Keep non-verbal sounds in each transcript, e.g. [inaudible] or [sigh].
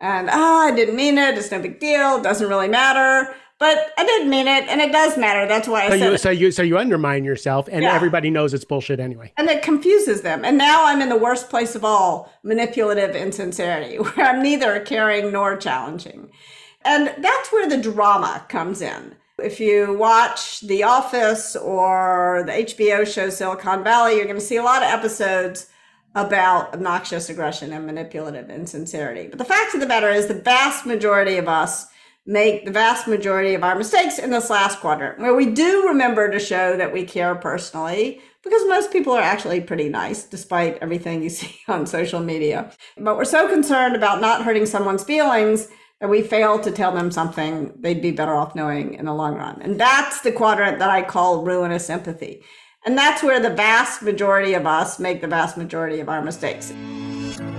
And oh, I didn't mean it. It's no big deal. It doesn't really matter. But I didn't mean it, and it does matter. That's why I so said you, so you so you undermine yourself, and Yeah. everybody knows it's bullshit anyway. And it confuses them. And now I'm in the worst place of all manipulative insincerity, [laughs] where I'm neither caring nor challenging. And that's where the drama comes in. If you watch The Office or the HBO show Silicon Valley, you're going to see a lot of episodes about obnoxious aggression and manipulative insincerity. But the fact of the matter is, the vast majority of us make the vast majority of our mistakes in this last quadrant, where we do remember to show that we care personally, because most people are actually pretty nice, despite everything you [laughs] see on social media. But we're so concerned about not hurting someone's feelings that we fail to tell them something they'd be better off knowing in the long run. And that's the quadrant that I call ruinous empathy. And that's where the vast majority of us make the vast majority of our mistakes.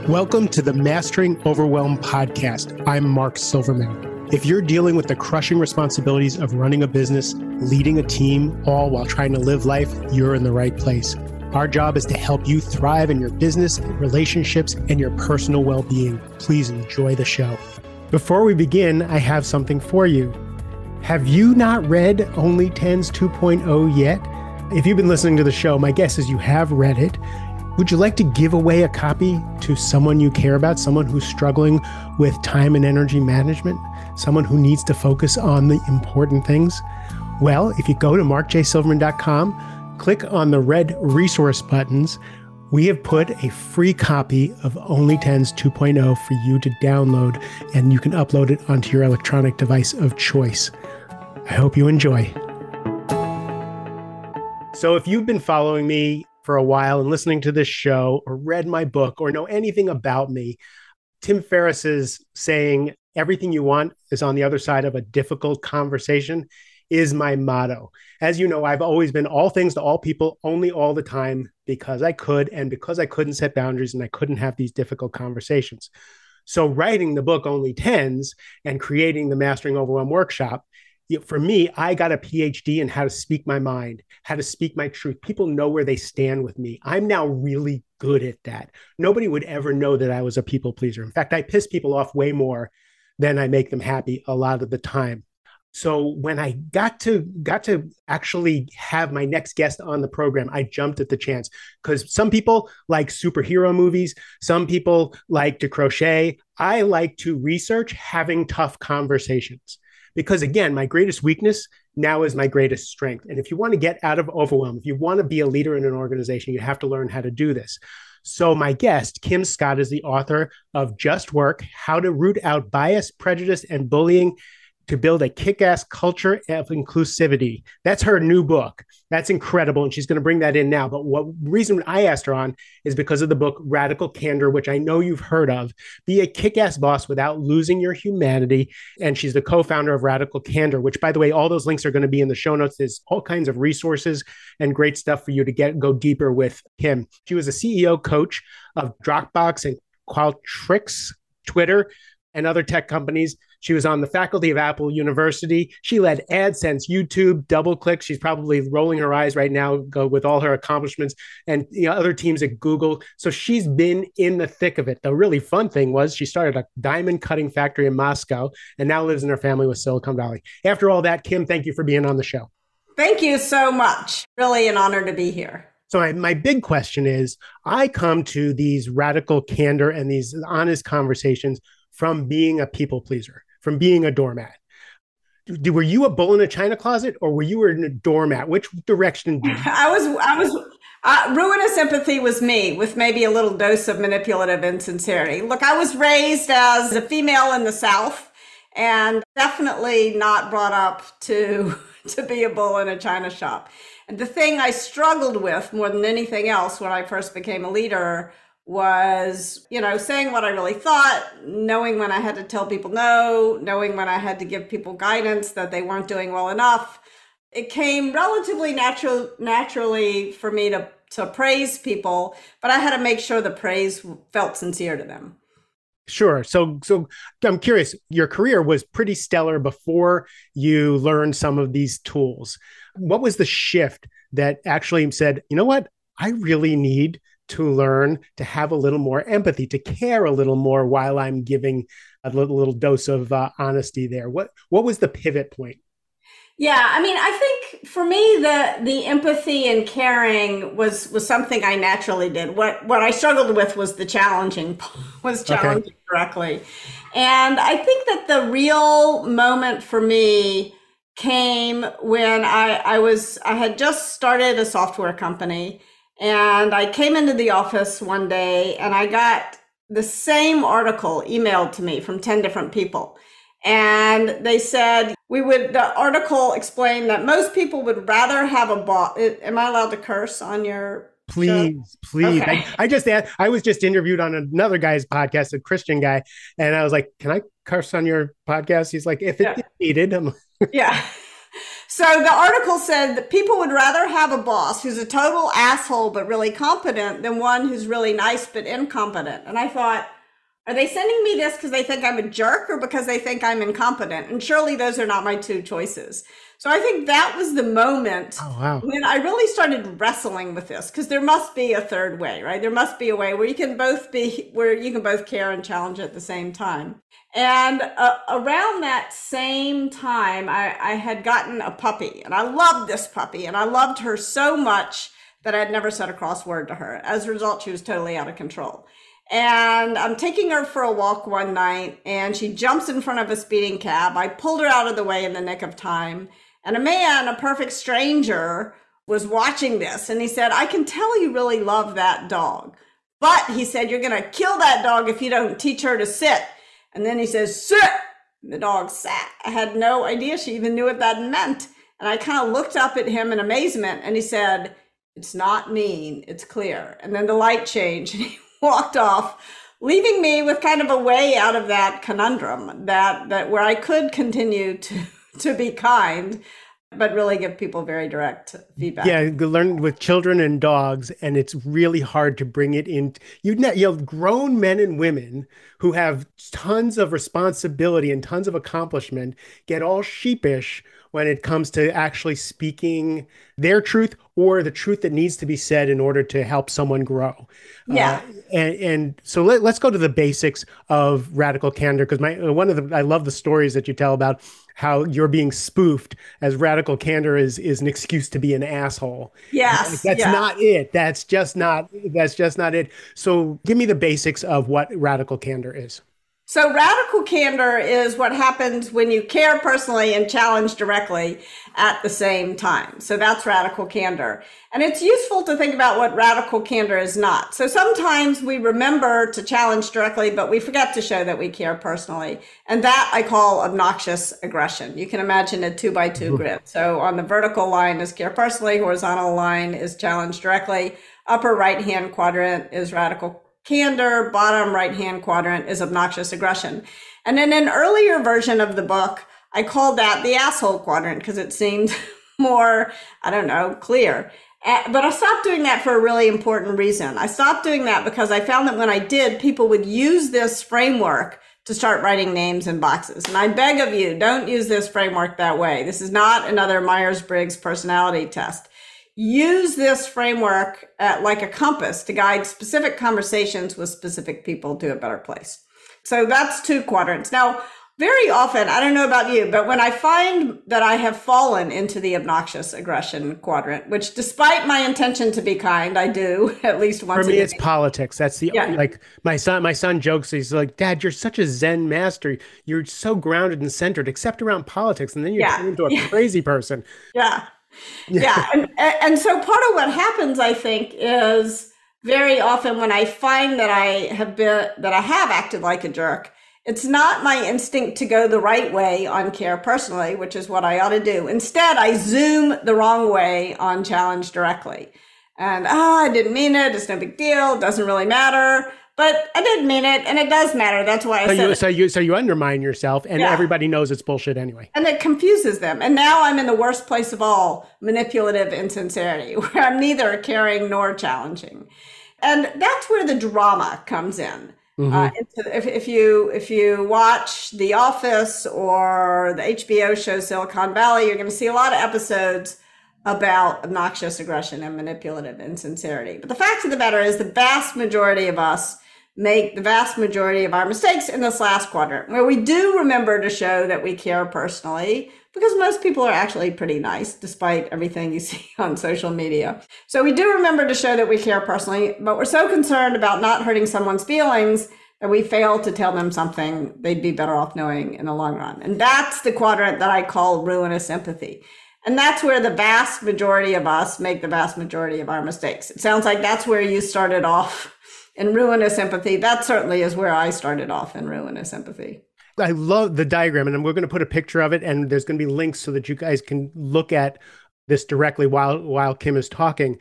Welcome to the Mastering Overwhelm podcast. I'm Mark Silverman. If you're dealing with the crushing responsibilities of running a business, leading a team, all while trying to live life, you're in the right place. Our job is to help you thrive in your business, relationships, and your personal well being. Please enjoy the show. Before we begin, I have something for you. Have you not read Only Tens 2.0 yet? If you've been listening to the show, my guess is you have read it. Would you like to give away a copy to someone you care about, someone who's struggling with time and energy management, someone who needs to focus on the important things? Well, if you go to markjsilverman.com, click on the red resource buttons, we have put a free copy of Only Tens 2.0 for you to download, and you can upload it onto your electronic device of choice. I hope you enjoy. So, if you've been following me for a while and listening to this show, or read my book, or know anything about me, Tim Ferriss's saying, everything you want is on the other side of a difficult conversation is my motto. As you know, I've always been all things to all people, only all the time, because I could, and because I couldn't set boundaries and I couldn't have these difficult conversations. So, writing the book Only Tens and creating the Mastering Overwhelm workshop, you- for me, I got a PhD in how to speak my mind, how to speak my truth. People know where they stand with me. I'm now really good at that. Nobody would ever know that I was a people pleaser. In fact, I piss people off way more than I make them happy a lot of the time. So when I got to got to actually have my next guest on the program, I jumped at the chance because some people like superhero movies, some people like to crochet. I like to research having tough conversations because again, my greatest weakness now is my greatest strength. And if you want to get out of overwhelm, if you want to be a leader in an organization, you have to learn how to do this. So, my guest, Kim Scott, is the author of Just Work How to Root Out Bias, Prejudice, and Bullying to Build a Kick Ass Culture of Inclusivity. That's her new book. That's incredible. And she's going to bring that in now. But what reason I asked her on is because of the book Radical Candor, which I know you've heard of. Be a kick ass boss without losing your humanity. And she's the co founder of Radical Candor, which, by the way, all those links are going to be in the show notes. There's all kinds of resources and great stuff for you to get go deeper with Kim. She was a CEO coach of Dropbox and Qualtrics, Twitter, and other tech companies. She was on the faculty of Apple University. She led AdSense, YouTube, DoubleClick. She's probably rolling her eyes right now go with all her accomplishments and you know, other teams at Google. So she's been in the thick of it. The really fun thing was she started a diamond cutting factory in Moscow and now lives in her family with Silicon Valley. After all that, Kim, thank you for being on the show. Thank you so much. Really an honor to be here. So I, my big question is, I come to these radical candor and these honest conversations from being a people pleaser, from being a doormat. Do, were you a bull in a china closet, or were you in a doormat? Which direction? [laughs] I was, I was, uh, ruinous empathy was me with maybe a little dose of manipulative insincerity. Look, I was raised as a female in the South and definitely not brought up to, [laughs] to be a bull in a china shop. And the thing I struggled with more than anything else when I first became a leader was, you know, saying what I really thought, knowing when I had to tell people no, knowing when I had to give people guidance that they weren't doing well enough. It came relatively natural naturally for me to to praise people, but I had to make sure the praise felt sincere to them. Sure. So, so I'm curious. Your career was pretty stellar before you learned some of these tools. What was the shift that actually said, you know what, I really need to learn to have a little more empathy, to care a little more while I'm giving a little, little dose of uh, honesty there. What what was the pivot point? Yeah, I mean, I think for me the the empathy and caring was was something I naturally did. What what I struggled with was the challenging was challenging okay. directly. And I think that the real moment for me came when I I was I had just started a software company and I came into the office one day and I got the same article emailed to me from 10 different people. And they said we would, the article explained that most people would rather have a boss. Am I allowed to curse on your please show? please okay. I, I, just i was just interviewed on another guy's podcast a christian guy and i was like can i curse on your podcast he's like if it's yeah. needed I'm like, yeah [laughs] so the article said that people would rather have a boss who's a total asshole but really competent than one who's really nice but incompetent and i thought are they sending me this because they think I'm a jerk or because they think I'm incompetent? And surely those are not my two choices. So I think that was the moment oh, wow. when I really started wrestling with this because there must be a third way, right? There must be a way where you can both be, where you can both care and challenge at the same time. And uh, around that same time, I, I had gotten a puppy and I loved this puppy and I loved her so much that I had never said a cross word to her. As a result, she was totally out of control. And I'm taking her for a walk one night and she jumps in front of a speeding cab. I pulled her out of the way in the nick of time. And a man, a perfect stranger, was watching this and he said, I can tell you really love that dog. But he said, You're going to kill that dog if you don't teach her to sit. And then he says, Sit. And the dog sat. I had no idea she even knew what that meant. And I kind of looked up at him in amazement and he said, It's not mean, it's clear. And then the light changed [laughs] and he walked off, leaving me with kind of a way out of that conundrum that that where I could continue to [laughs] to be kind but really give people very direct feedback. Yeah, learn with children and dogs, and it's really hard to bring it in. You know, you have grown men and women who have tons of responsibility and tons of accomplishment get all sheepish when it comes to actually speaking their truth or the truth that needs to be said in order to help someone grow. Yeah. Uh, and, and so let, us go to the basics of radical candor because my one of the I love the stories that you tell about how you're being spoofed as radical candor is is an excuse to be an asshole. Yes. That's yeah. not it. That's just not that's just not it. So give me the basics of what radical candor is. So, radical candor is what happens when you care personally and challenge directly at the same time. So, that's radical candor. And it's useful to think about what radical candor is not. So, sometimes we remember to challenge directly, but we forget to show that we care personally. And that I call obnoxious aggression. You can imagine a two by 2 mm-hmm. grid. So, on the vertical line is care personally, horizontal line is challenge directly, upper right hand quadrant is radical candor, bottom right hand quadrant is obnoxious aggression. And in an earlier version of the book, I called that the asshole quadrant because it seemed [laughs] more, I don't know, clear. But I stopped doing that for a really important reason. I stopped doing that because I found that when I did, people would use this framework to start writing names in boxes. And I beg of you, don't use this framework that way. This is not another Myers Briggs personality test use this framework uh, like a compass to guide specific conversations with specific people to a better place. So that's two quadrants. Now, very often, I don't know about you, but when I find that I have fallen into the obnoxious aggression quadrant, which despite my intention to be kind, I do [laughs] at least once. For me, it's politics. That's the yeah. like my son. My son jokes. He's like, "Dad, you're such a Zen master. You're so grounded and centered, except around politics, and then you yeah. turn into a [laughs] yeah. crazy person." Yeah, [laughs] yeah. And, and so part of what happens, I think, is very often when I find that I have been, that I have acted like a jerk, it's not my instinct to go the right way on care personally, which is what I ought to do. Instead, I zoom the wrong way on challenge directly. And, oh, I didn't mean it. It's no big deal. It doesn't really matter. But I didn't mean it, and it does matter. That's why I so said you, it. So you so you undermine yourself, and yeah. everybody knows it's bullshit anyway. And it confuses them. And now I'm in the worst place of all: manipulative insincerity, [laughs] where I'm neither caring nor challenging. And that's where the drama comes in. Mm-hmm. Uh, if, if you if you watch The Office or the HBO show Silicon Valley, you're going to see a lot of episodes about obnoxious aggression and manipulative insincerity. But the fact of the matter is, the vast majority of us make the vast majority of our mistakes in this last quadrant, where we do remember to show that we care personally, because most people are actually pretty nice despite everything you [laughs] see on social media. So we do remember to show that we care personally, but we're so concerned about not hurting someone's feelings that we fail to tell them something they'd be better off knowing in the long run. And that's the quadrant that I call ruinous empathy. And that's where the vast majority of us make the vast majority of our mistakes. It sounds like that's where you started off in ruinous empathy. That certainly is where I started off in ruinous empathy. I love the diagram, and we're going to put a picture of it, and there's going to be links so that you guys can look at this directly while while Kim is talking.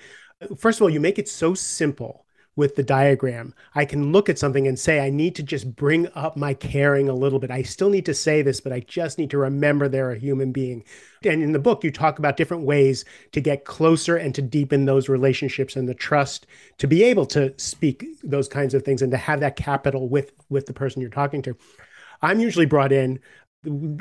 First of all, you make it so simple with the diagram. I can look at something and say, I need to just bring up my caring a little bit. I still need to say this, but I just need to remember they're a human being. And in the book, you talk about different ways to get closer and to deepen those relationships and the trust to be able to speak those kinds of things and to have that capital with with the person you're talking to. I'm usually brought in.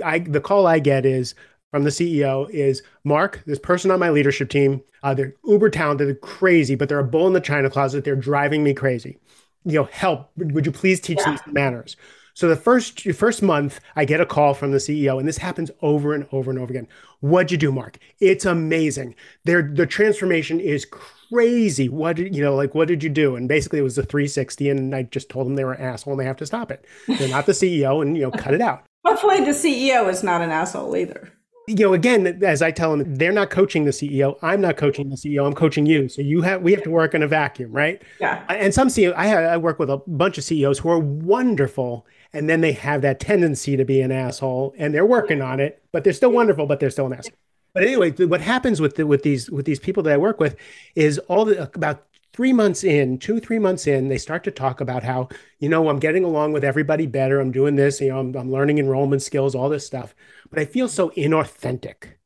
I, the call I get is from the CEO is Mark, this person on my leadership team, uh, they're uber talented, they're crazy, but they're a bull in the china closet. They're driving me crazy. You know, help. Would you please teach yeah. them manners? So the first first month, I get a call from the CEO, and this happens over and over and over again. What'd you do, Mark? It's amazing. Their the transformation is crazy. What did you know? Like, what did you do? And basically, it was a 360, and I just told them they were an asshole, and they have to stop it. They're not the CEO, and you know, cut it out. Hopefully, the CEO is not an asshole either you know, again, as I tell them, they're not coaching the CEO. I'm not coaching the CEO. I'm coaching you. So you have, we have to work in a vacuum, right? Yeah. And some CEO, I, have, I work with a bunch of CEOs who are wonderful, and then they have that tendency to be an asshole, and they're working on it, but they're still wonderful, but they're still an asshole. But anyway, what happens with the, with these with these people that I work with is all the about three months in, two, three months in, they start to talk about how, you know, I'm getting along with everybody better. I'm doing this, you know, I'm, I'm learning enrollment skills, all this stuff. But I feel so inauthentic.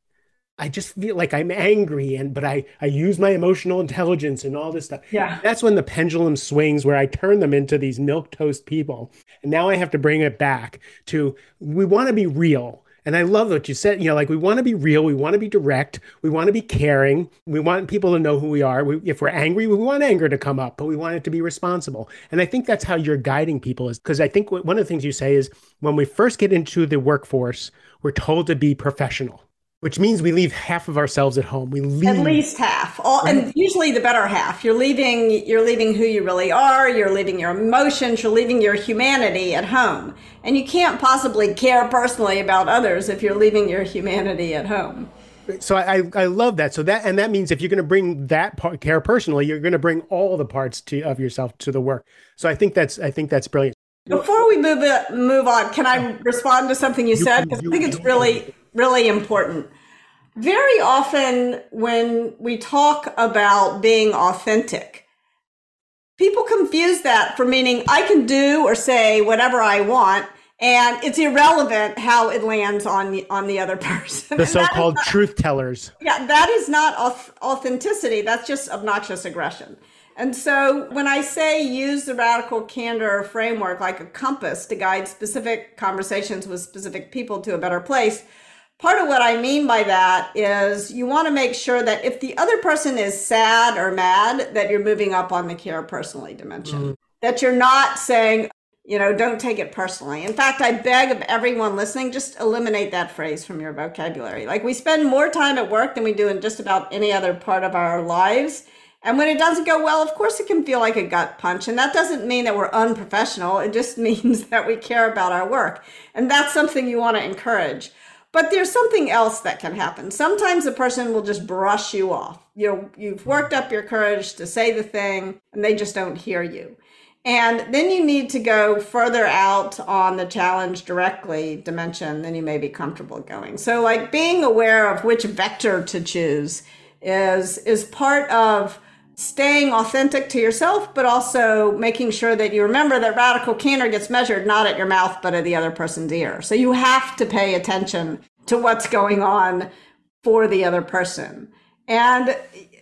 I just feel like I'm angry and but I I use my emotional intelligence and all this stuff. Yeah. That's when the pendulum swings where I turn them into these milk toast people. And now I have to bring it back to we want to be real. And I love what you said. You know, like we want to be real, we want to be direct, we want to be caring, we want people to know who we are. We, if we're angry, we want anger to come up, but we want it to be responsible. And I think that's how you're guiding people, is because I think one of the things you say is when we first get into the workforce, we're told to be professional which means we leave half of ourselves at home. We leave at least half, All, right. and usually the better half. You're leaving. You're leaving who you really are. You're leaving your emotions. You're leaving your humanity at home, and you can't possibly care personally about others if you're leaving your humanity at home. So I, I love that. So that and that means if you're going to bring that part, care personally, you're going to bring all the parts to, of yourself to the work. So I think that's I think that's brilliant. Before we move it, move on, can I respond to something you, you said? Because I think it's really really important. Very often, when we talk about being authentic, people confuse that for meaning I can do or say whatever I want, and it's irrelevant how it lands on the, on the other [laughs] person. The so-called not, truth tellers. Yeah, that is not authenticity. That's just obnoxious aggression. And so when I say use the radical candor framework like a compass to guide specific conversations with specific people to a better place, part of what I mean by that is you want to make sure that if the other person is sad or mad, that you're moving up on the care personally dimension. Mm-hmm. That you're not saying, you know, don't take it personally. In fact, I beg of everyone listening, just eliminate that phrase from your vocabulary. Like we spend more time at work than we do in just about any other part of our lives. And when it doesn't go well, of course, it can feel like a gut punch. And that doesn't mean that we're unprofessional. It just [laughs] means that we care about our work. And that's something you want to encourage. But there's something else that can happen. Sometimes a person will just brush you off. You know, you've worked up your courage to say the thing and they just don't hear you. And then you need to go further out on the challenge directly dimension than you may be comfortable going. So like being aware of which vector to choose is is part of staying authentic to yourself, but also making sure that you remember that radical candor gets measured not at your mouth, but at the other person's ear. So you have to pay attention to what's going on for the other person. And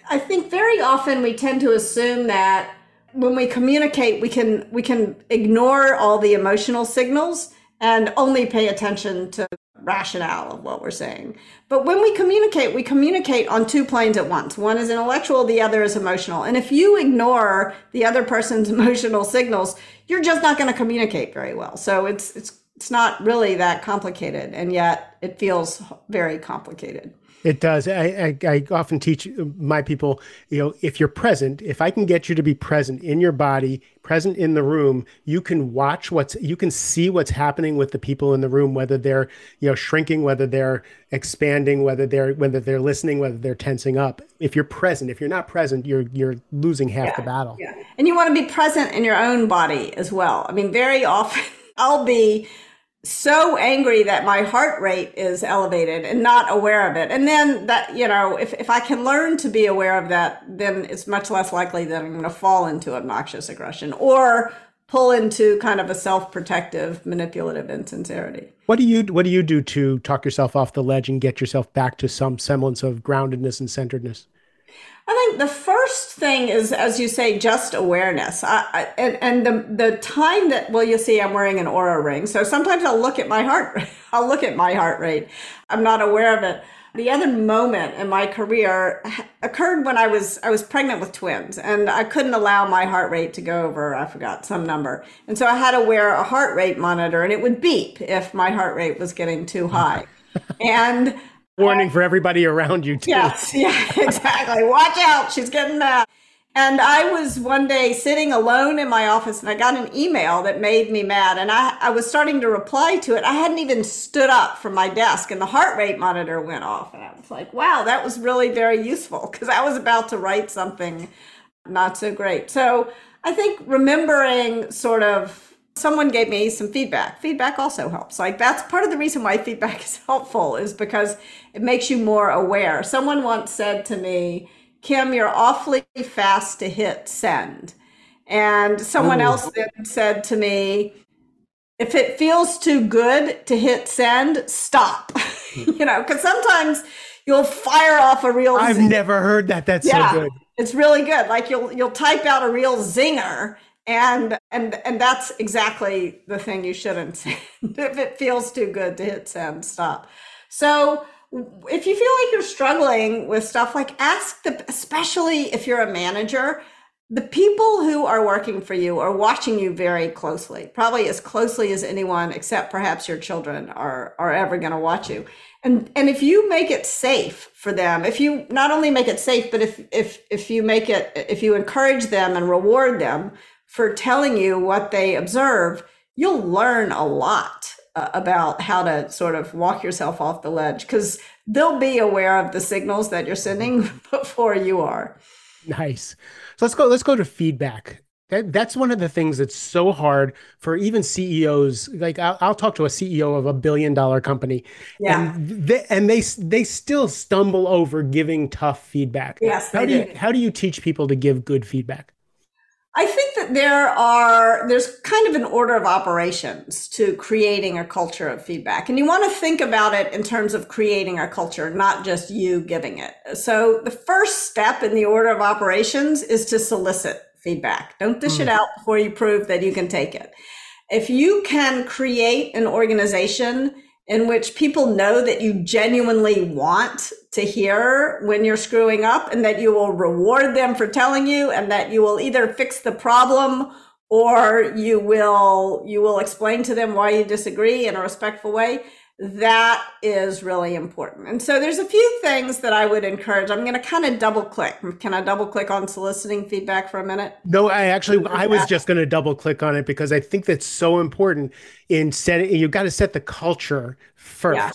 I think very often we tend to assume that when we communicate, we can we can ignore all the emotional signals and only pay attention to rationale of what we're saying. But when we communicate, we communicate on two planes at once. One is intellectual, the other is emotional. And if you ignore the other person's [laughs] emotional signals, you're just not going to communicate very well. So it's it's it's not really that complicated, and yet it feels very complicated. It does. I, I, I, often teach my people, you know, if you're present, if I can get you to be present in your body, present in the room, you can watch what's, you can see what's happening with the people in the room, whether they're, you know, shrinking, whether they're expanding, whether they're, whether they're listening, whether they're tensing up. If you're present, if you're not present, you're, you're losing half yeah, the battle. Yeah. And you want to be present in your own body as well. I mean, very often [laughs] I'll be so angry that my heart rate is elevated and not aware of it. And then that, you know, if, if I can learn to be aware of that, then it's much less likely that I'm going to fall into obnoxious aggression or pull into kind of a self-protective, manipulative insincerity. What do you what do you do to talk yourself off the ledge and get yourself back to some semblance of groundedness and centeredness? I think the first thing is, as you say, just awareness. I, I, and and the the time that well, you'll see I'm wearing an Oura ring, so sometimes I'll look at my heart. [laughs] I'll look at my heart rate. I'm not aware of it. The other moment in my career occurred when I was I was pregnant with twins, and I couldn't allow my heart rate to go over I forgot some number, and so I had to wear a heart rate monitor, and it would beep if my heart rate was getting too high, [laughs] and warning for everybody around you too. Yes, [laughs] yeah, exactly. Watch out, she's getting mad. And I was one day sitting alone in my office and I got an email that made me mad. And I, I was starting to reply to it. I hadn't even stood up from my desk and the heart rate monitor went off. And I was like, wow, that was really very useful [laughs] because I was about to write something not so great. So I think remembering sort of someone gave me some feedback. Feedback also helps. Like that's part of the reason why feedback [laughs] is helpful is because it makes you more aware. Someone once said to me, Kim, you're awfully fast to hit send. And someone Ooh. else then said to me, if it feels too good to hit send, stop. [laughs] Hmm. you know, because sometimes you'll fire off a real I've never heard that. That's yeah, so good. It's really good. Like you'll you'll type out a real zinger and and and that's exactly the thing you shouldn't send [laughs] if it feels too good to hit send stop. So if you feel like you're struggling with stuff like ask the especially if you're a manager the people who are working for you are watching you very closely probably as closely as anyone except perhaps your children are are ever going to watch you. And and if you make it safe for them if you not only make it safe but if if if you make it if you encourage them and reward them for telling you what they observe, you'll learn a lot uh, about how to sort of walk yourself off the ledge because they'll be aware of the signals that you're sending [laughs] before you are. Nice. So let's go. Let's go to feedback. That, that's one of the things that's so hard for even CEOs. Like I'll, I'll talk to a CEO of a billion dollar company, yeah. and they, and they they still stumble over giving tough feedback. Yes, how do you how do you teach people to give good feedback? I think there are there's kind of an order of operations to creating a culture of feedback. And you want to think about it in terms of creating a culture, not just you giving it. So the first step in the order of operations is to solicit feedback. Don't dish mm. it out before you prove that you can take it. If you can create an organization in which people know that you genuinely want to hear when you're screwing up and that you will reward them for telling you and that you will either fix the problem or you will you will explain to them why you disagree in a respectful way that is really important. And so there's a few things that I would encourage. I'm going to kind of double click. Can I double click on soliciting feedback for a minute? No, I actually I was just going to double click on it because I think that's so important in setting you've got to set the culture first. Yeah.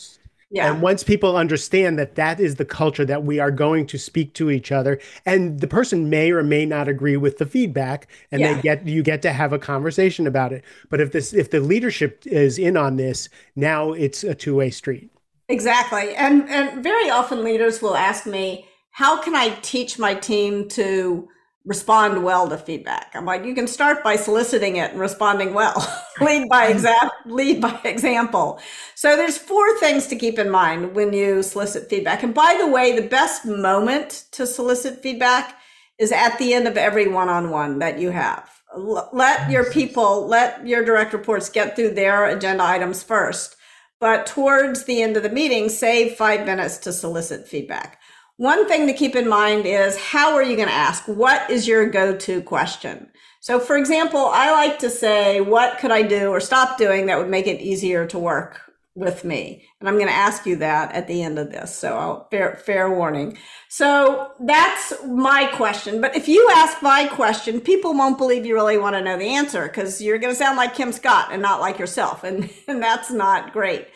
Yeah. And once people understand that that is the culture that we are going to speak to each other, and the person may or may not agree with the feedback, and yeah. they get you get to have a conversation about it. But if this if the leadership is in on this, now it's a two way street. Exactly, and and very often leaders will ask me, "How can I teach my team to?" Respond well to feedback. I'm like, you can start by soliciting it and responding well. [laughs] lead by example, lead by example. So there's four things to keep in mind when you solicit feedback. And by the way, the best moment to solicit feedback is at the end of every one-on-one that you have. Let your people, let your direct reports get through their agenda items first but towards the end of the meeting, save five minutes to solicit feedback. One thing to keep in mind is how are you going to ask? What is your go to question? So, for example, I like to say, What could I do or stop doing that would make it easier to work with me? And I'm going to ask you that at the end of this. So, I'll, fair, fair warning. So, that's my question. But if you ask my question, people won't believe you really want to know the answer because you're going to sound like Kim Scott and not like yourself. And, [laughs] and that's not great.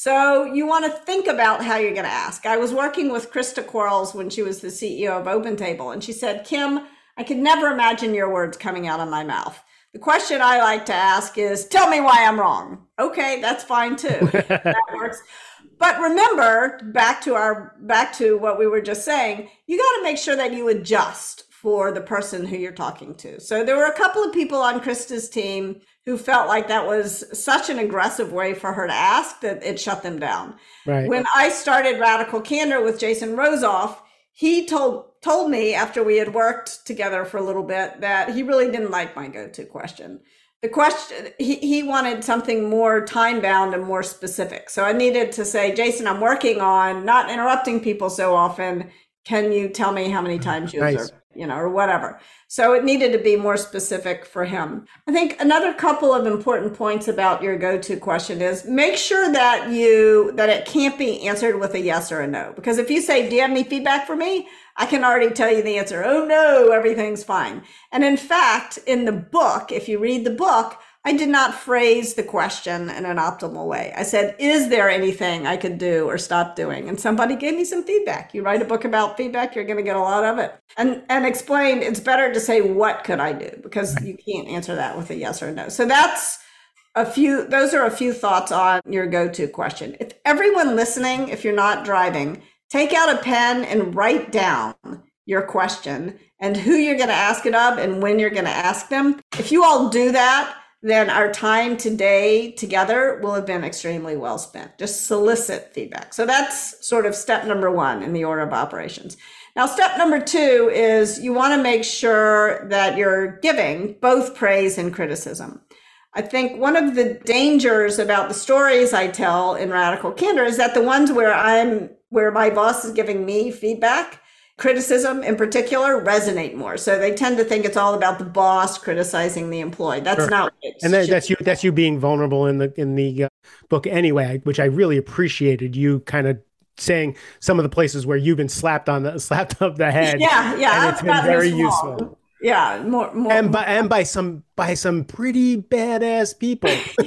So you want to think about how you're going to ask. I was working with Christa Quarles when she was the CEO of OpenTable, and she said, Kim, I could never imagine your words coming out of my mouth. The question I like to ask is, tell me why I'm wrong. Okay, that's fine too. [laughs] that works. But remember, back to our back to what we were just saying, you got to make sure that you adjust for the person who you're talking to. So there were a couple of people on Christa's team who felt like that was such an aggressive way for her to ask that it shut them down. Right. When I started Radical Candor with Jason Rosoff, he told told me after we had worked together for a little bit that he really didn't like my go-to question. The question he, he wanted something more time bound and more specific. So I needed to say, Jason, I'm working on not interrupting people so often. Can you tell me how many times you nice. observe? You know, or whatever. So it needed to be more specific for him. I think another couple of important points about your go-to question is make sure that you that it can't be answered with a yes or a no. Because if you say, "Do you have any feedback for me?" I can already tell you the answer. Oh no, everything's fine. And in fact, in the book, if you read the book, I did not phrase the question in an optimal way. I said, Is there anything I could do or stop doing? And somebody gave me some feedback. You write a book about feedback, you're going to get a lot of it. And, and explained it's better to say, What could I do? Because you can't answer that with a yes or no. So that's a few, those are a few thoughts on your go to question. If everyone listening, if you're not driving, take out a pen and write down your question and who you're going to ask it of and when you're going to ask them. If you all do that, then our time today together will have been extremely well spent. Just solicit feedback. So that's sort of step number one in the order of operations. Now, step number two is you want to make sure that you're giving both praise and criticism. I think one of the dangers about the stories I tell in Radical Candor is that the ones where I'm, where my boss is giving me feedback, criticism in particular resonate more. So they tend to think it's all about the boss criticizing the employee. That's sure. not. And that, that's you. That's you being vulnerable in the in the uh, book anyway, which I really appreciated. You kind of saying some of the places where you've been slapped on the [laughs] slapped up the head. Yeah, yeah, and it's been very useful. Yeah, more, more, and by and by some by some pretty badass people. [laughs]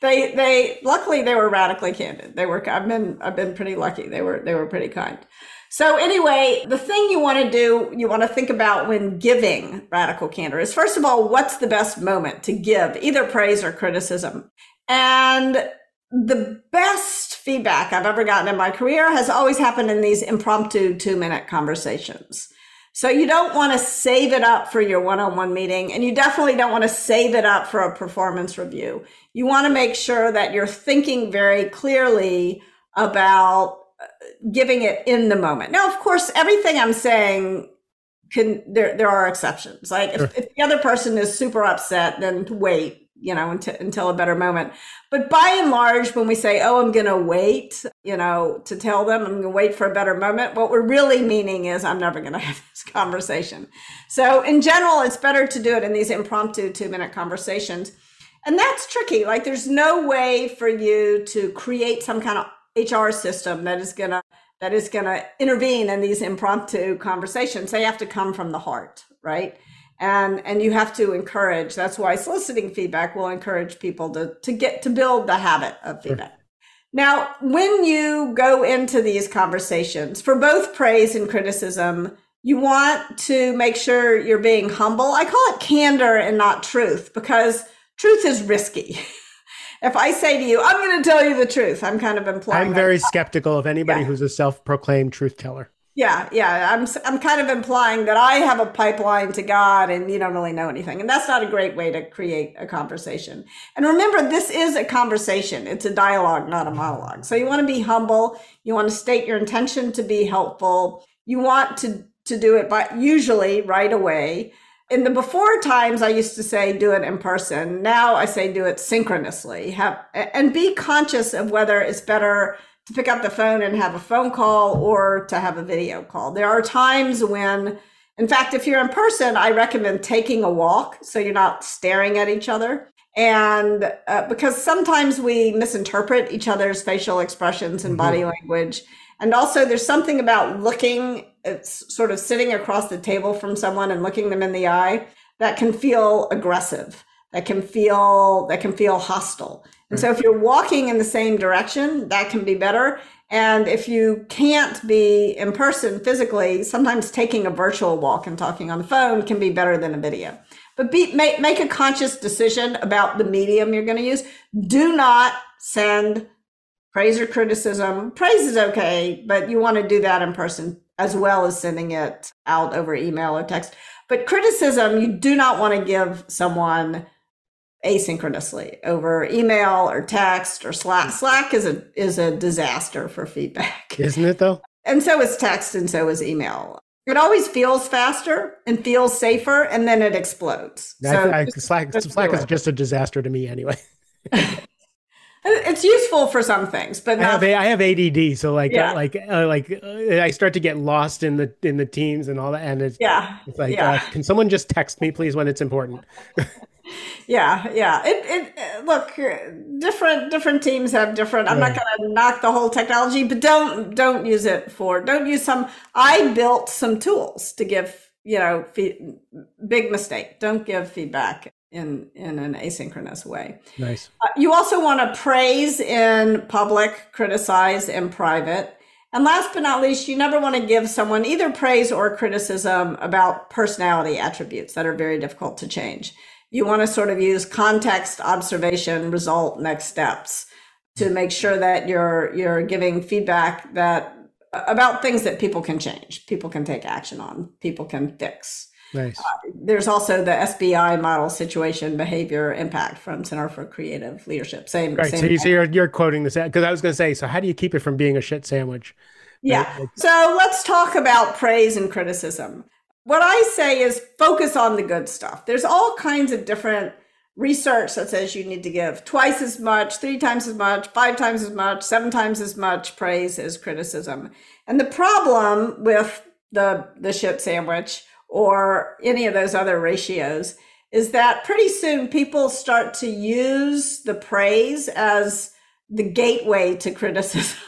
they they luckily they were radically candid. They were I've been I've been pretty lucky. They were they were pretty kind. So anyway, the thing you want to do, you want to think about when giving radical candor is first of all, what's the best moment to give either praise or criticism? And the best feedback I've ever gotten in my career has always happened in these impromptu two minute conversations. So you don't want to save it up for your one-on-one meeting and you definitely don't want to save it up for a performance review. You want to make sure that you're thinking very clearly about giving it in the moment. Now, of course, everything I'm saying can there there are exceptions. Like if, sure. if the other person is super upset, then wait, you know, until, until a better moment. But by and large, when we say, "Oh, I'm going to wait," you know, to tell them I'm going to wait for a better moment, what we're really meaning is I'm never going [laughs] to have this conversation. So, in general, it's better to do it in these impromptu two minute conversations. And that's tricky. Like, there's no way for you to create some kind of HR system that is gonna that is gonna intervene in these impromptu conversations. They have to come from the heart, right? And and you have to encourage. That's why soliciting feedback will encourage people to to get to build the habit of feedback. Sure. Now, when you go into these conversations for both praise and criticism, you want to make sure you're being humble. I call it candor and not truth because truth is risky. [laughs] if I say to you, I'm going to tell you the truth, I'm kind of implying. I'm very skeptical of anybody yeah. who's a self-proclaimed truth teller. Yeah, yeah, I'm I'm kind of implying that I have a pipeline to God and you don't really know anything. And that's not a great way to create a conversation. And remember this is a conversation. It's a dialogue, not a monologue. So you want to be humble, you want to state your intention to be helpful. You want to to do it but usually right away in the before times, I used to say do it in person. Now I say do it synchronously. Have and be conscious of whether it's better to pick up the phone and have a phone call or to have a video call. There are times when, in fact, if you're in person, I recommend taking a walk so you're not staring at each other. And uh, because sometimes we misinterpret each other's facial expressions and mm-hmm. body language. And also, there's something about looking, it's sort of sitting across the table from someone and looking them in the eye that can feel aggressive, that can feel that can feel hostile. And so, hmm. if you're walking in the same direction, that can be better. And if you can't be in person physically, sometimes taking a virtual walk and talking on the phone can be better than a video. But be, make, make a conscious decision about the medium you're going to use. Do not send praise or criticism. Praise is okay, but you want to do that in person as well as sending it out over email or text. But criticism, you do not want to give someone asynchronously over email or text or Slack. Slack is a is a disaster for feedback. [laughs] Isn't it though? And so is text and so is email. It always feels faster and feels safer, and then it explodes. So I, I, Slack, Slack is just a disaster to me anyway. [laughs] it's useful for some things, but I have, I have ADD, so like yeah. uh, like uh, like uh, I start to get lost in the in the teams and all that, and it's yeah, it's like yeah. Uh, can someone just text me please when it's important? [laughs] yeah yeah it, it look different different teams have different i'm not going to knock the whole technology but don't don't use it for don't use some i built some tools to give you know feed, big mistake don't give feedback in in an asynchronous way. Nice. Uh, you also want to praise in public criticize in private. And last but not least, you never want to give someone either praise or criticism about personality attributes that are very difficult to change. You want to sort of use context, observation, result, next steps to make sure that you're you're giving feedback that about things that people can change, people can take action on, people can fix. Nice. Uh, there's also the SBI model, situation, behavior, impact from Center for Creative Leadership. Same. Right. Same so, you, so you're you're quoting this because I was going to say. So how do you keep it from being a shit sandwich? Yeah. So let's talk about praise and criticism what I say is focus on the good stuff. There's all kinds of different research that says you need to give twice as much, three times as much, five times as much, seven times as much praise as criticism. And the problem with the the shit sandwich or any of those other ratios is that pretty soon people start to use the praise as the gateway to criticism.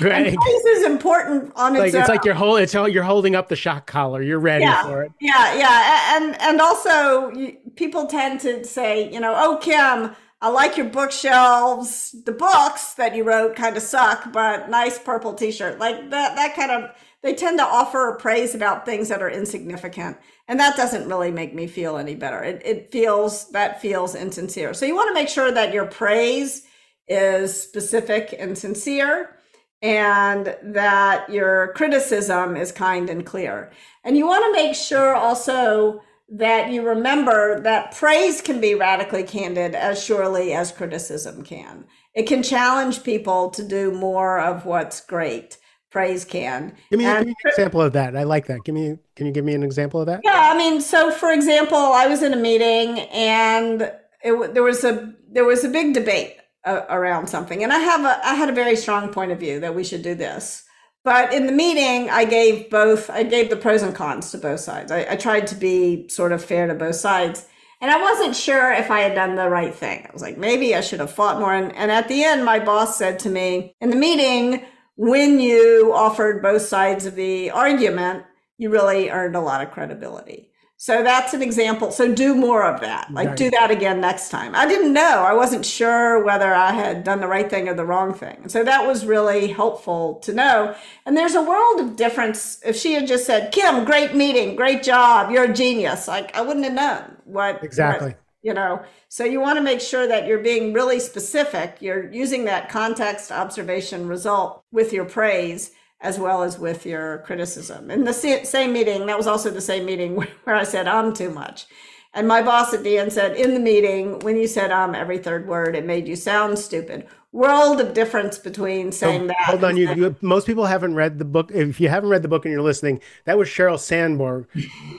Right. [laughs] And praise is important on its like, own. It's like you're holding it's you're holding up the shock collar. You're ready yeah, for it. Yeah, yeah, and and also people tend to say, you know, oh Kim, I like your bookshelves. The books that you wrote kind of suck, but nice purple T-shirt. Like that. That kind of they tend to offer praise about things that are insignificant, and that doesn't really make me feel any better. It, it feels that feels insincere. So you want to make sure that your praise is specific and sincere and that your criticism is kind and clear. And you want to make sure also that you remember that praise can be radically candid as surely as criticism can. It can challenge people to do more of what's great. Praise can. Give me, give me, an example of that. I like that. Give me, can you give me an example of that? Yeah, I mean, so for example, I was in a meeting and it, there was a there was a big debate uh, around something. And I have a I had a very strong point of view that we should do this. But in the meeting, I gave both I gave the pros and cons to both sides. I, I tried to be sort of fair to both sides. And I wasn't sure if I had done the right thing. I was like, maybe I should have fought more. And, and at the end, my boss said to me in the meeting, when you offered both sides of the argument, you really earned a lot of credibility. So that's an example. So do more of that. Like right. do that again next time. I didn't know. I wasn't sure whether I had done the right thing or the wrong thing. And so that was really helpful to know. And there's a world of difference. If she had just said, Kim, great meeting, great job, you're a genius, like I wouldn't have known what exactly. What, you know, so you want to make sure that you're being really specific. You're using that context, observation, result with your praise as well as with your criticism. In the same meeting, that was also the same meeting [laughs] where I said, I'm too much. And my boss at the end said, in the meeting, when you said um every third word, it made you sound stupid. World of difference between saying so, that. Hold on, you, you, most people haven't read the book. If you haven't read the book and you're listening, that was Sheryl Sandberg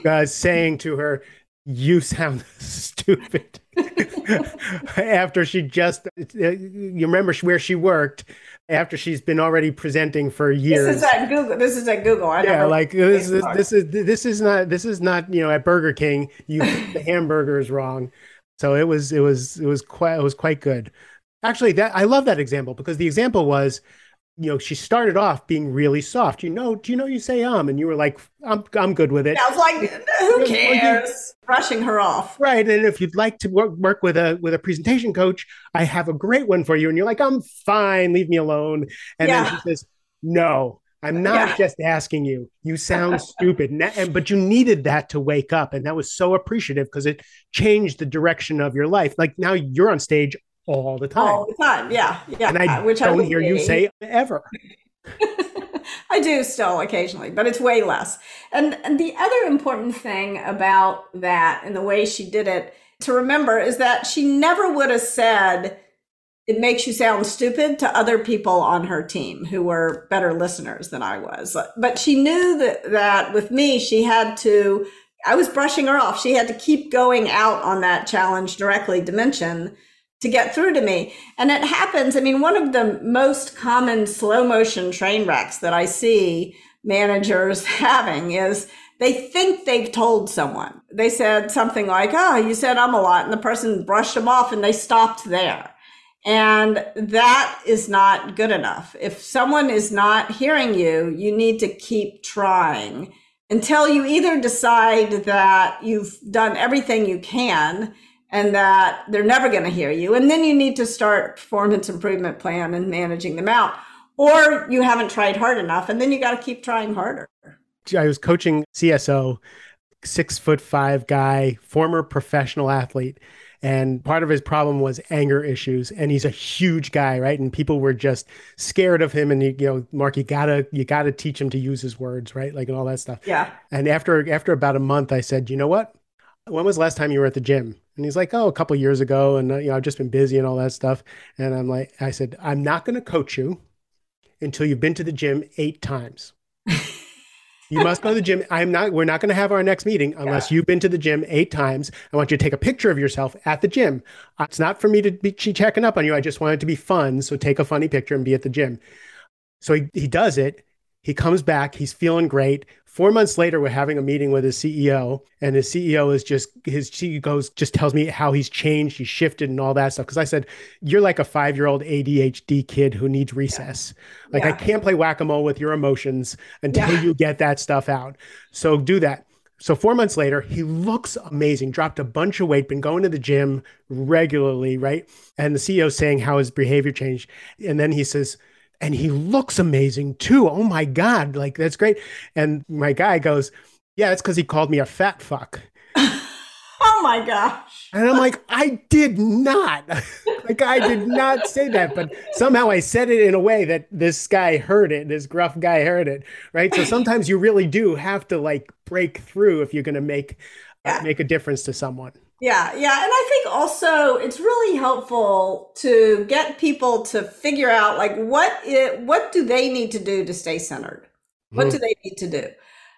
uh, saying to her, you sound [laughs] stupid. after she just, you remember where she worked after she's been already presenting for years. This is at Google. This is at Google. I yeah, like this is this is this is not this is not you know at Burger King. You [laughs] the hamburger is wrong. So it was it was it was quite it was quite good. Actually, that I love that example because the example was you know, she started off being really soft. You know, do you know you say um, and you were like, I'm I'm good with it. I was like, who cares? Brushing her off. Right. And if you'd like to work, work with a with a presentation coach, I have a great one for you. And you're like, I'm fine, leave me alone. And yeah. then she says, No, I'm not yeah. just asking you. You sound [laughs] stupid. And, but you needed that to wake up. And that was so appreciative because it changed the direction of your life. Like now you're on stage all the time. All the time, yeah, yeah. And I uh, which don't I hear you say ever. [laughs] I do still occasionally, but it's way less. And, and the other important thing about that and the way she did it to remember is that she never would have said, it makes you sound stupid to other people on her team who were better listeners than I was. But she knew that, that with me, she had to, I was brushing her off. She had to keep going out on that challenge directly dimension to get through to me. And it happens. I mean, one of the most common slow motion train wrecks that I see managers [laughs] having is they think they've told someone. They said something like, Oh, you said I'm a lot. And the person brushed them off and they stopped there. And that is not good enough. If someone is not hearing you, you need to keep trying until you either decide that you've done everything you can and that they're never going to hear you. And then you need to start performance improvement plan and managing them out. Or you haven't tried hard enough, and then you got to keep trying harder. I was coaching CSO, six foot five guy, former professional athlete. And part of his problem was anger issues. And he's a huge guy, right? And people were just scared of him. And you, you know, Mark, you gotta you gotta teach him to use his words, right? Like and all that stuff. Yeah. And after after about a month, I said, you know what? When was the last time you were at the gym? And he's like, oh, a couple years ago, and uh, you know, I've just been busy and all that stuff. And I'm like, I said, I'm not going to coach you until you've been to the gym eight times. [laughs] you must go to the gym. I'm not. We're not going to have our next meeting unless yeah. you've been to the gym eight times. I want you to take a picture of yourself at the gym. It's not for me to be checking up on you. I just want it to be fun. So take a funny picture and be at the gym. So he, he does it. He comes back. He's feeling great. Four months later, we're having a meeting with his CEO, and his CEO is just his CEO goes just tells me how he's changed, he's shifted, and all that stuff. Because I said, "You're like a five year old ADHD kid who needs recess. Yeah. Like yeah. I can't play whack a mole with your emotions until yeah. you get that stuff out. So do that." So four months later, he looks amazing. Dropped a bunch of weight, been going to the gym regularly, right? And the CEO saying how his behavior changed, and then he says and he looks amazing too. Oh my God, like that's great. And my guy goes, Yeah, it's because he called me a fat fuck. [laughs] oh my gosh. And I'm like, I did not. [laughs] like, I did not say that. But somehow I said it in a way that this guy heard it, this gruff guy heard it. Right. So sometimes you really do have to like break through if you're going to make, yeah. uh, make a difference to someone. Yeah, yeah. And I think also it's really helpful to get people to figure out like what it what do they need to do to stay centered? What mm. do they need to do?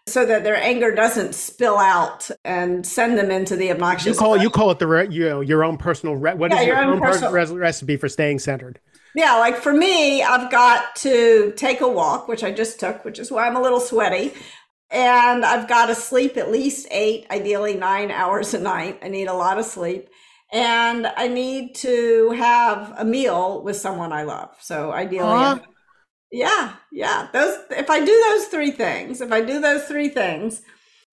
So that their anger doesn't spill out and send them into the obnoxious. You call it, you call it the re, you know your own personal re, what yeah, is your, your, own, own personal recipe for staying centered? Yeah, like for me, I've got to take a walk, which I just took, which is why I'm a little sweaty and I've got to sleep at least eight, ideally nine hours a night. I need a lot of sleep. And I need to have a meal with someone I love. So ideally, uh-huh. yeah, yeah. Those if I do those three things, if I do those three things,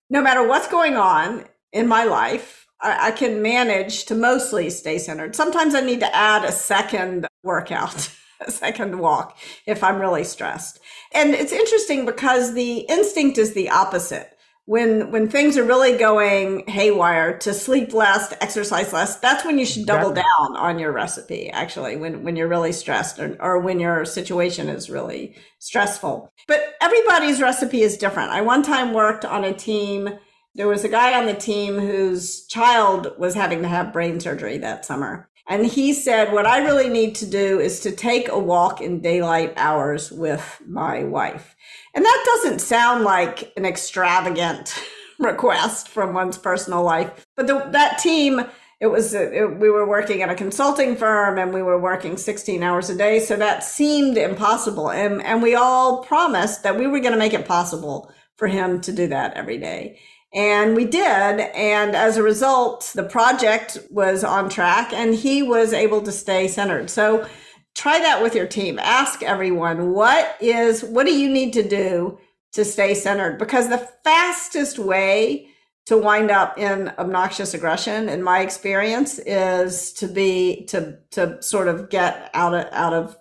no matter what's going on in my life, I, I can manage to mostly stay centered. Sometimes I need to add a second workout. [laughs] a second walk if I'm really stressed. And it's interesting because the instinct is the opposite. When when things are really going haywire, to sleep less, to exercise less, that's when you should double down on your recipe, actually, when, when you're really stressed or, or when your situation is really stressful. But everybody's recipe is different. I one time worked on a team there was a guy on the team whose child was having to have brain surgery that summer. And he said, What I really need to do is to take a walk in daylight hours with my wife. And that doesn't sound like an extravagant [laughs] request from one's personal life. But the, that team, it was uh, it, we were working at a consulting firm and we were working 16 hours a day, so that seemed impossible. And and we all promised that we were going to make it possible for him to do that every day. And we did. And as a result, the project was on track and he was able to stay centered. So try that with your team. Ask everyone, what is, what do you need to do to stay centered? Because the fastest way to wind up in obnoxious aggression, in my experience, is to be, to, to sort of get out of, out of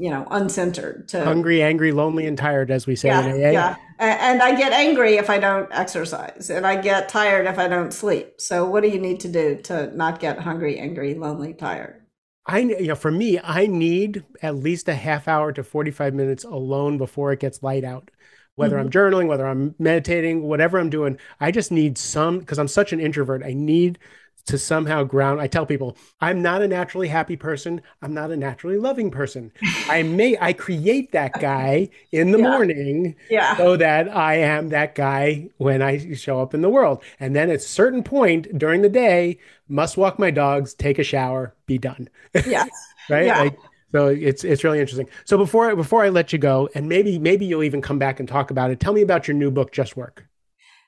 you know, uncentered to hungry, angry, lonely, and tired, as we say yeah, in AA. Yeah. And I get angry if I don't exercise, and I get tired if I don't sleep. So, what do you need to do to not get hungry, angry, lonely, tired? I, you know, for me, I need at least a half hour to 45 minutes alone before it gets light out. Whether mm-hmm. I'm journaling, whether I'm meditating, whatever I'm doing, I just need some because I'm such an introvert. I need to somehow ground. I tell people I'm not a naturally happy person. I'm not a naturally loving person. I may I create that guy in the [laughs] yeah. morning yeah. so that I am that guy when I show up in the world. And then at a certain point during the day, must walk my dogs, take a shower, be done. Yeah. [laughs] right? Yeah. Like, so it's it's really interesting. So before before I let you go, and maybe maybe you'll even come back and talk about it. Tell me about your new book, Just Work.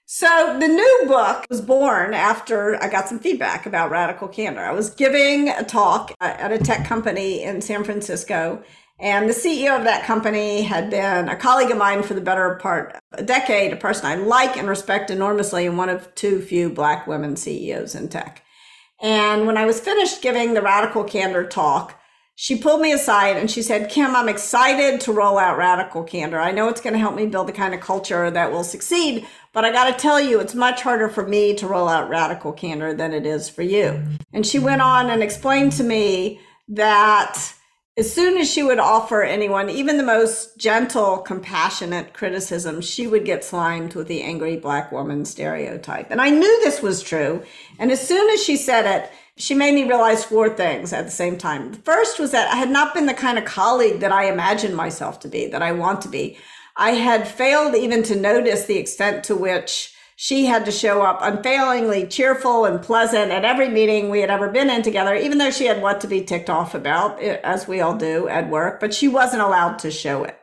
So the new book was born after I got some feedback about radical candor. I was giving a talk at a tech company in San Francisco, and the CEO of that company had been a colleague of mine for the better part of a decade, a person I like and respect enormously, and one of too few black women CEOs in tech. And when I was finished giving the radical candor talk, she pulled me aside and she said, Kim, I'm excited to roll out Radical Candor. I know it's going to help me build the kind of culture that will succeed, but I got to tell you, it's much harder for me to roll out Radical Candor than it is for you. And she went on and explained to me that as soon as she would offer anyone, even the most gentle, compassionate criticism, she would get slimed with the angry black woman stereotype. And I knew this was true. And as soon as she said it, she made me realize four things at the same time. The first was that I had not been the kind of colleague that I imagined myself to be, that I want to be. I had failed even to notice the extent to which she had to show up unfailingly cheerful and pleasant at every meeting we had ever been in together, even though she had what to be ticked off about, eh, as we all do at work, but she wasn't allowed to show it.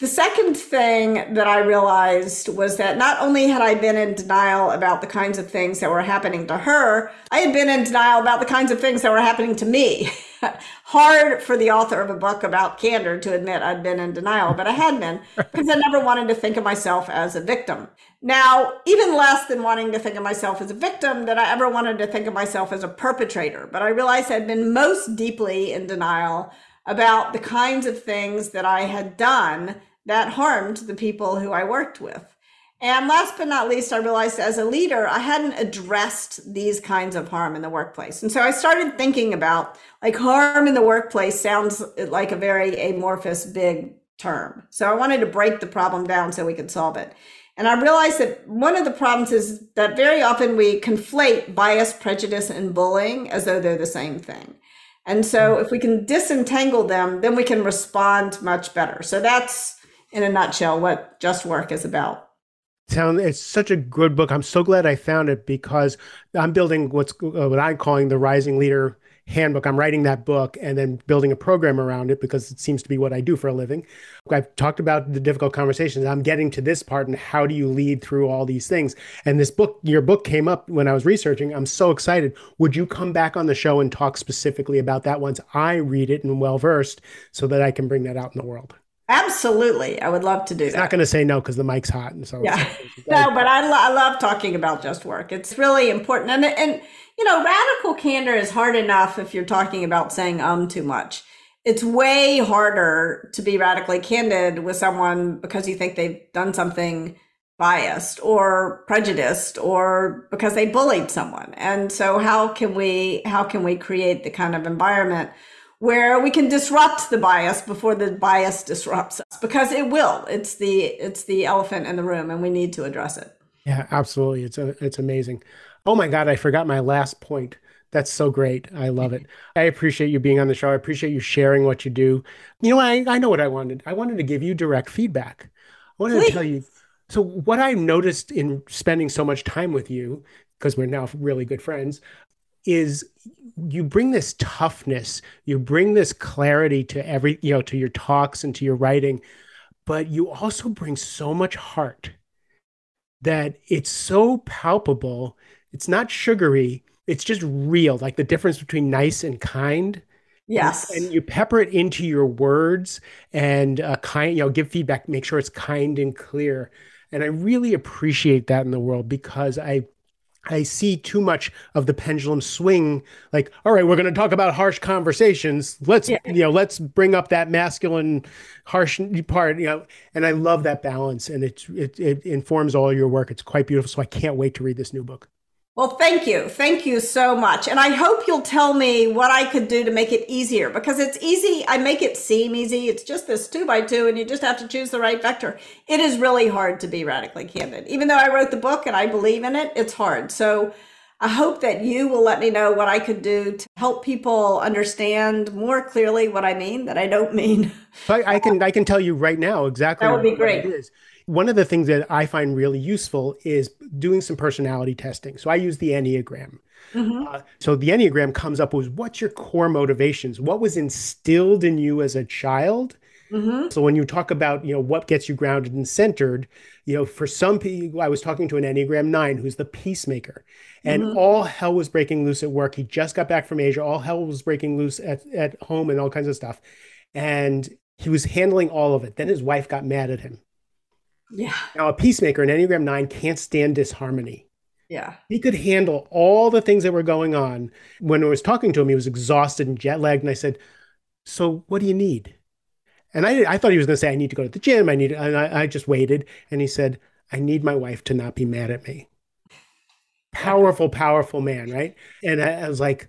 The second thing that I realized was that not only had I been in denial about the kinds of things that were happening to her, I had been in denial about the kinds of things that were happening to me. [laughs] Hard for the author of a book about candor to admit I'd been in denial, but I had been [laughs] because I never wanted to think of myself as a victim. Now, even less than wanting to think of myself as a victim, that I ever wanted to think of myself as a perpetrator. But I realized I'd been most deeply in denial about the kinds of things that I had done that harmed the people who I worked with. And last but not least, I realized as a leader, I hadn't addressed these kinds of harm in the workplace. And so I started thinking about like harm in the workplace sounds like a very amorphous, big term. So I wanted to break the problem down so we could solve it. And I realized that one of the problems is that very often we conflate bias, prejudice, and bullying as though they're the same thing. And so if we can disentangle them, then we can respond much better. So that's in a nutshell what Just Work is about. Sound it's such a good book. I'm so glad I found it because I'm building what's uh, what I'm calling the Rising Leader handbook. I'm writing that book and then building a program around it because it seems to be what I do for a living. I've talked about the difficult conversations. I'm getting to this part and how do you lead through all these things? And this book, your book came up when I was researching. I'm so excited. Would you come back on the show and talk specifically about that once I read it and well versed so that I can bring that out in the world? Absolutely. I would love to do He's that. not going to say no because the mic's hot. And so, yeah. [laughs] no, but I, lo- I love talking about just work. It's really important. And, and, you know, radical candor is hard enough if you're talking about saying um too much. It's way harder to be radically candid with someone because you think they've done something biased or prejudiced or because they bullied someone. And so how can we how can we create the kind of environment where we can disrupt the bias before the bias disrupts us? Because it will. It's the it's the elephant in the room and we need to address it. Yeah absolutely. It's a, it's amazing oh my god i forgot my last point. That's so great. I love it. I appreciate you being on the show. I appreciate you sharing what you do. You know i, I know what i wanted. I wanted to give you direct feedback. I wanted Please. to tell you So, what I noticed in spending so much time with you, because we're now really good friends, is you bring this toughness, you bring this clarity to every, you know, to your talks and to your writing, but you also bring so much heart that it's so palpable. It's not sugary, it's just real, like the difference between nice and kind. Yes. And, and you pepper it into your words and uh, kind, you know, give feedback, make sure it's kind and clear. And I really appreciate that in the world because I I see too much of the pendulum swing like all right we're going to talk about harsh conversations let's yeah. you know let's bring up that masculine harsh part you know and I love that balance and it, it it informs all your work it's quite beautiful so I can't wait to read this new book well, thank you. Thank you so much. And I hope you'll tell me what I could do to make it easier because it's easy. I make it seem easy. It's just this two by two and you just have to choose the right vector. It is really hard to be radically candid. Even though I wrote the book and I believe in it, it's hard. So I hope that you will let me know what I could do to help people understand more clearly what I mean that I don't mean. I, I can I can tell you right now exactly that would be great. It is one of the things that I find really useful is doing some personality testing. So I use the Enneagram. Mm-hmm. Uh, so the Enneagram comes up with what's your core motivations? What was instilled in you as a child? Mm-hmm. So when you talk about, you know, what gets you grounded and centered, you know, for some people, I was talking to an Enneagram nine who's the peacemaker, and mm-hmm. all hell was breaking loose at work. He just got back from Asia. All hell was breaking loose at, at home and all kinds of stuff. And he was handling all of it. Then his wife got mad at him. Yeah. Now, a peacemaker, an Enneagram 9, can't stand disharmony. Yeah. He could handle all the things that were going on. When I was talking to him, he was exhausted and jet lagged. And I said, So, what do you need? And I, I thought he was going to say, I need to go to the gym. I need, and I, I just waited. And he said, I need my wife to not be mad at me. Powerful, powerful man, right? And I, I was like,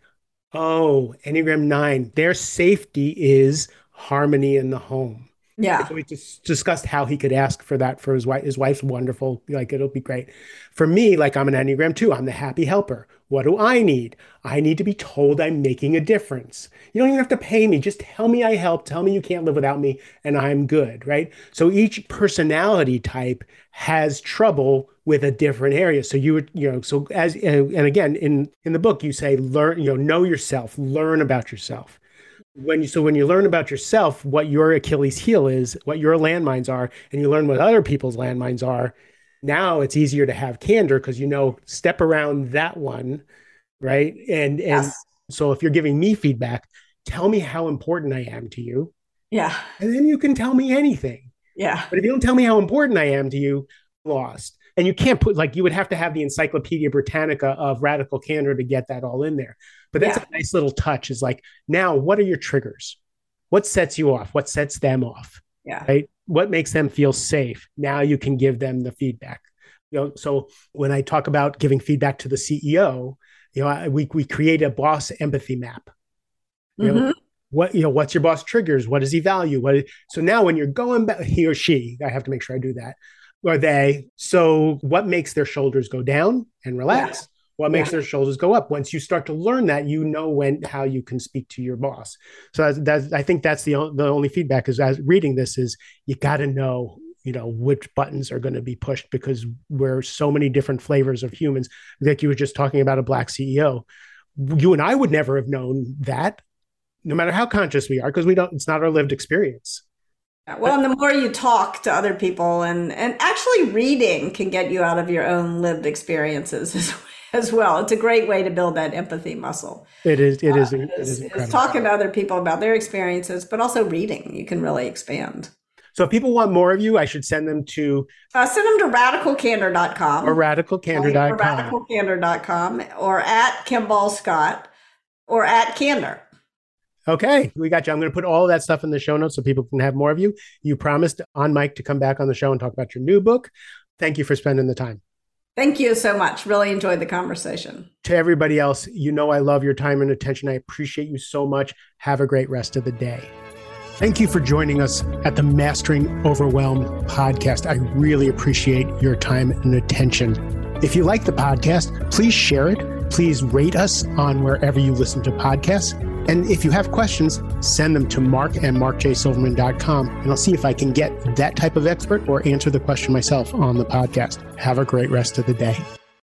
Oh, Enneagram 9, their safety is harmony in the home. Yeah. So we just discussed how he could ask for that for his wife. His wife's wonderful. Like it'll be great. For me, like I'm an Enneagram two. I'm the happy helper. What do I need? I need to be told I'm making a difference. You don't even have to pay me. Just tell me I help. Tell me you can't live without me and I'm good. Right. So each personality type has trouble with a different area. So you would, you know, so as, and again, in, in the book, you say, learn, you know, know yourself, learn about yourself when you so when you learn about yourself what your achilles heel is what your landmines are and you learn what other people's landmines are now it's easier to have candor because you know step around that one right? And and yes. so if you're giving me feedback tell me how important i am to you. Yeah. And then you can tell me anything. Yeah. But if you don't tell me how important i am to you lost. And you can't put like you would have to have the encyclopedia britannica of radical candor to get that all in there but that's yeah. a nice little touch is like now what are your triggers? What sets you off? What sets them off? Yeah. Right? What makes them feel safe? Now you can give them the feedback. You know so when i talk about giving feedback to the ceo you know I, we, we create a boss empathy map. You mm-hmm. know what you know what's your boss triggers? What does he value? What so now when you're going back he or she i have to make sure i do that Are they. So, what makes their shoulders go down and relax? What makes yeah. their shoulders go up? Once you start to learn that, you know when how you can speak to your boss. So that's, that's I think that's the the only feedback is as reading this is you got to know you know which buttons are going to be pushed because we're so many different flavors of humans. Like you were just talking about a black CEO, you and I would never have known that, no matter how conscious we are, because we don't. It's not our lived experience. Well, and the more you talk to other people, and and actually reading can get you out of your own lived experiences [laughs] as, as well. It's a great way to build that empathy muscle. It is. It is. Uh, it is, it's talking to other people about their experiences, but also reading. You can really expand. So if people want more of you, I should send them to uh, send them to radicalcandor.com or radicalcandor.com or radicalcandor.com or at Kimball Scott or at Candor. Okay, we got you. I'm going to put all of that stuff in the show notes so people can have more of you. You promised on mic to come back on the show and talk about your new book. Thank you for spending the time. Thank you so much. Really enjoyed the conversation. To everybody else, you know I love your time and attention. I appreciate you so much. Have a great rest of the day. Thank you for joining us at the Mastering Overwhelm podcast. I really appreciate your time and attention. If you like the podcast, please share it. Please rate us on wherever you listen to podcasts And if you have questions, send them to mark and markjsilverman.com, and I'll see if I can get that type of expert or answer the question myself on the podcast. Have a great rest of the day.